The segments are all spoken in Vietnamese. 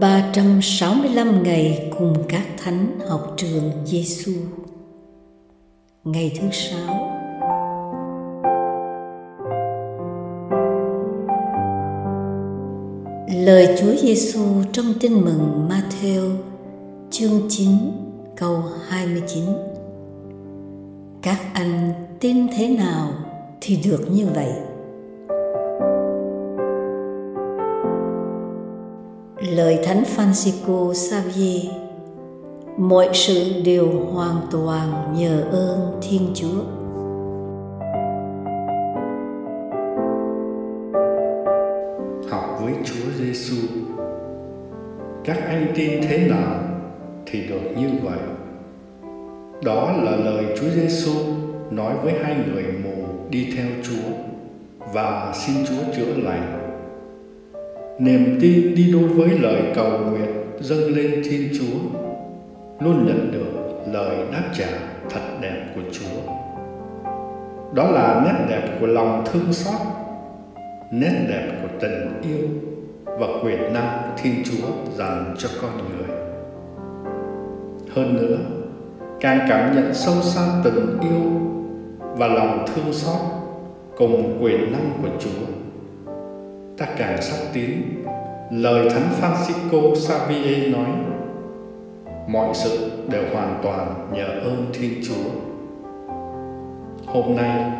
365 ngày cùng các thánh học trường Giêsu. Ngày thứ sáu. Lời Chúa Giêsu trong Tin mừng Matthew, chương 9 câu 29. Các anh tin thế nào thì được như vậy. Lời thánh Francisco Xavier, mọi sự đều hoàn toàn nhờ ơn Thiên Chúa. Học với Chúa Giêsu. Các anh tin thế nào thì được như vậy. Đó là lời Chúa Giêsu nói với hai người mù đi theo Chúa và xin Chúa chữa lành niềm tin đi đôi với lời cầu nguyện dâng lên Thiên Chúa luôn nhận được lời đáp trả thật đẹp của Chúa. Đó là nét đẹp của lòng thương xót, nét đẹp của tình yêu và quyền năng Thiên Chúa dành cho con người. Hơn nữa, càng cảm nhận sâu xa tình yêu và lòng thương xót cùng quyền năng của Chúa ta càng sắp tín lời thánh Francisco Xavier nói mọi sự đều hoàn toàn nhờ ơn Thiên Chúa. Hôm nay,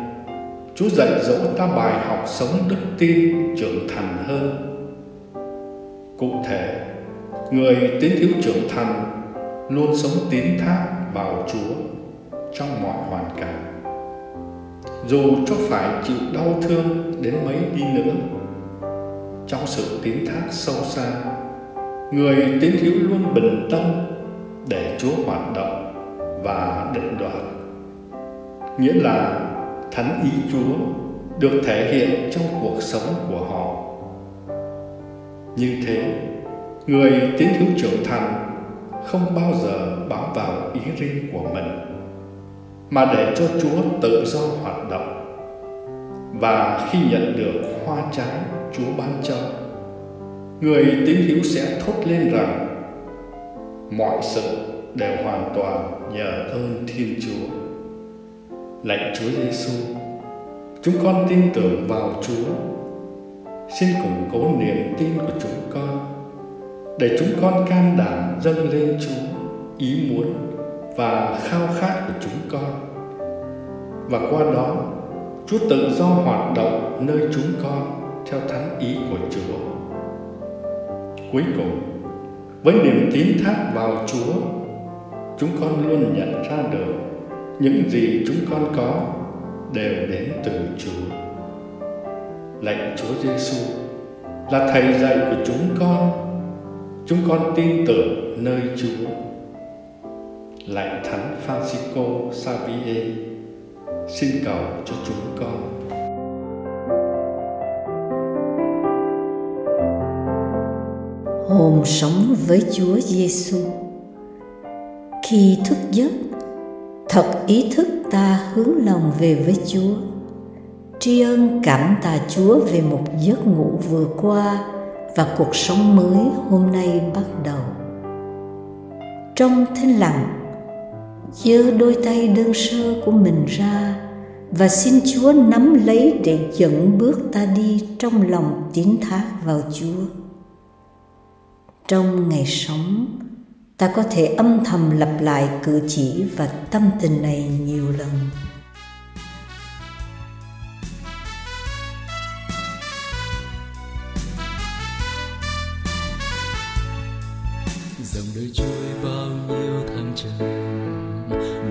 Chúa dạy dỗ ta bài học sống đức tin trưởng thành hơn. Cụ thể, người tín hữu trưởng thành luôn sống tín thác vào Chúa trong mọi hoàn cảnh. Dù cho phải chịu đau thương đến mấy đi nữa, trong sự tín thác sâu xa. Người tín hữu luôn bình tâm để chúa hoạt động và định đoạt. Nghĩa là thánh ý chúa được thể hiện trong cuộc sống của họ. Như thế, người tín hữu trưởng thành không bao giờ bám vào ý riêng của mình, mà để cho chúa tự do hoạt động. Và khi nhận được hoa trái Chúa ban cho người tín hữu sẽ thốt lên rằng mọi sự đều hoàn toàn nhờ ơn Thiên Chúa. Lạy Chúa Giêsu, chúng con tin tưởng vào Chúa. Xin củng cố niềm tin của chúng con để chúng con can đảm dâng lên Chúa ý muốn và khao khát của chúng con. Và qua đó, Chúa tự do hoạt động nơi chúng con theo thánh ý của Chúa. Cuối cùng, với niềm tín thác vào Chúa, chúng con luôn nhận ra được những gì chúng con có đều đến từ Chúa. Lạy Chúa Giêsu là thầy dạy của chúng con, chúng con tin tưởng nơi Chúa. Lạy Thánh Francisco Xavier, xin cầu cho chúng con. Hồn sống với Chúa Giêsu. Khi thức giấc, thật ý thức ta hướng lòng về với Chúa. Tri ân cảm tạ Chúa về một giấc ngủ vừa qua và cuộc sống mới hôm nay bắt đầu. Trong thinh lặng, giơ đôi tay đơn sơ của mình ra và xin Chúa nắm lấy để dẫn bước ta đi trong lòng tín thác vào Chúa trong ngày sống, ta có thể âm thầm lặp lại cử chỉ và tâm tình này nhiều lần. Dòng đời trôi bao nhiêu tháng trời,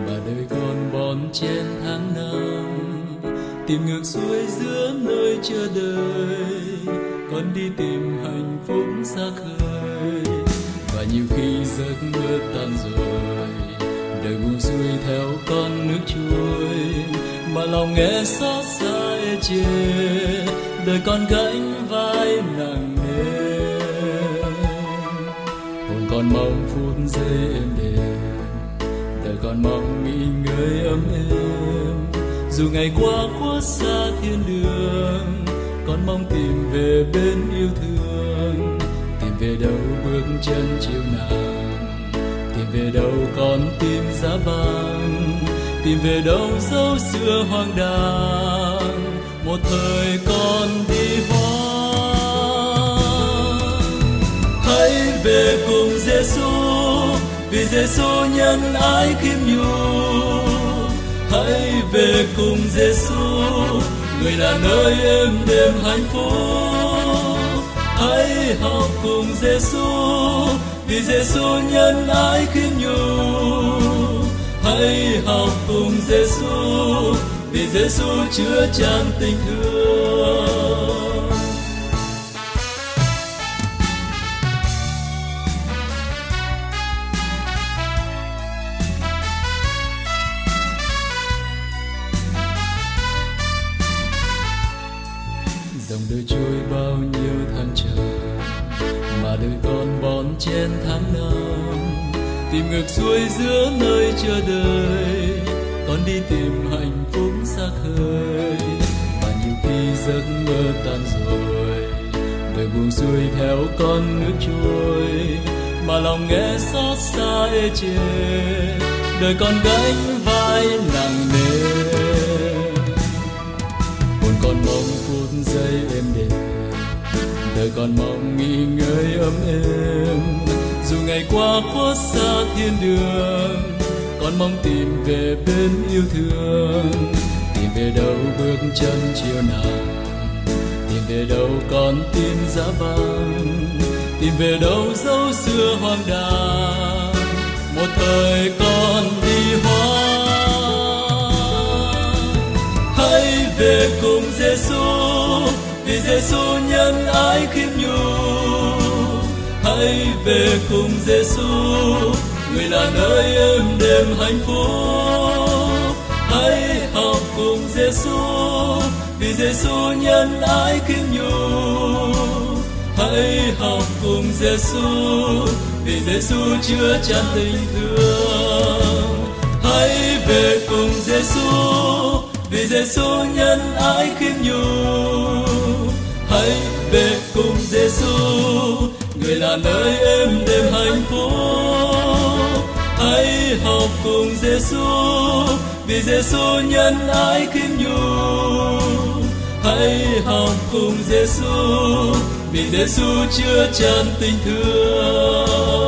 mà đời còn bon chen tháng năm. Tìm ngược xuôi giữa nơi chờ đợi con đi tìm hạnh phúc xa khơi và nhiều khi giấc mơ tan rồi đời buông xuôi theo con nước trôi. Mà lòng nghe xót xa e chê đời con gánh vai nặng nề. Hồn con mong phút giây êm đềm, đời con mong nghỉ ngơi ấm êm. Dù ngày qua khuất xa thiên đường, con mong tìm về bên yêu thương đâu bước chân chiều nàng tìm về đâu con tim giá băng tìm về đâu dấu xưa hoang đàng. Một thời con đi hoang. Hãy về cùng Giêsu vì Giêsu nhân ái khiêm nhu hãy về cùng Giêsu người là nơi êm đềm hạnh phúc hãy học cùng Giêsu vì Giêsu nhân ái khiêm nhu hãy học cùng Giêsu vì Giêsu chứa chan tình thương. Dòng đời trôi bao nhiêu ngược xuôi giữa nơi chờ đợi, con đi tìm hạnh phúc xa khơi. Mà nhiều khi giấc mơ tan rồi, đời buông xuôi theo con nước trôi. Mà lòng nghe xót xa ê chề, đời con gánh vai nặng nề. Buồn con mong phút giây êm đềm, đời còn mong nghỉ ngơi ấm êm dù ngày qua khuất xa thiên đường, con mong tìm về bên yêu thương tìm về đâu bước chân chiều nào, tìm về đâu con tim giá băng tìm về đâu dấu xưa hoang đàng, một thời con đi hoang hãy về cùng Giêsu vì Giêsu nhân ái khiêm nhường về cùng Giêsu người là nơi êm đềm hạnh phúc. Hãy học cùng Giêsu vì Giêsu nhân ái khiêm nhu hãy học cùng Giêsu vì Giêsu chứa chan tình thương. Hãy về cùng Giêsu vì Giêsu nhân ái khiêm nhu hãy về cùng Giêsu là nơi em đêm hạnh phúc. Hãy học cùng Giêsu vì Giêsu nhân ái khiêm nhu. Hãy học cùng Giêsu vì Giêsu chưa tràn tình thương.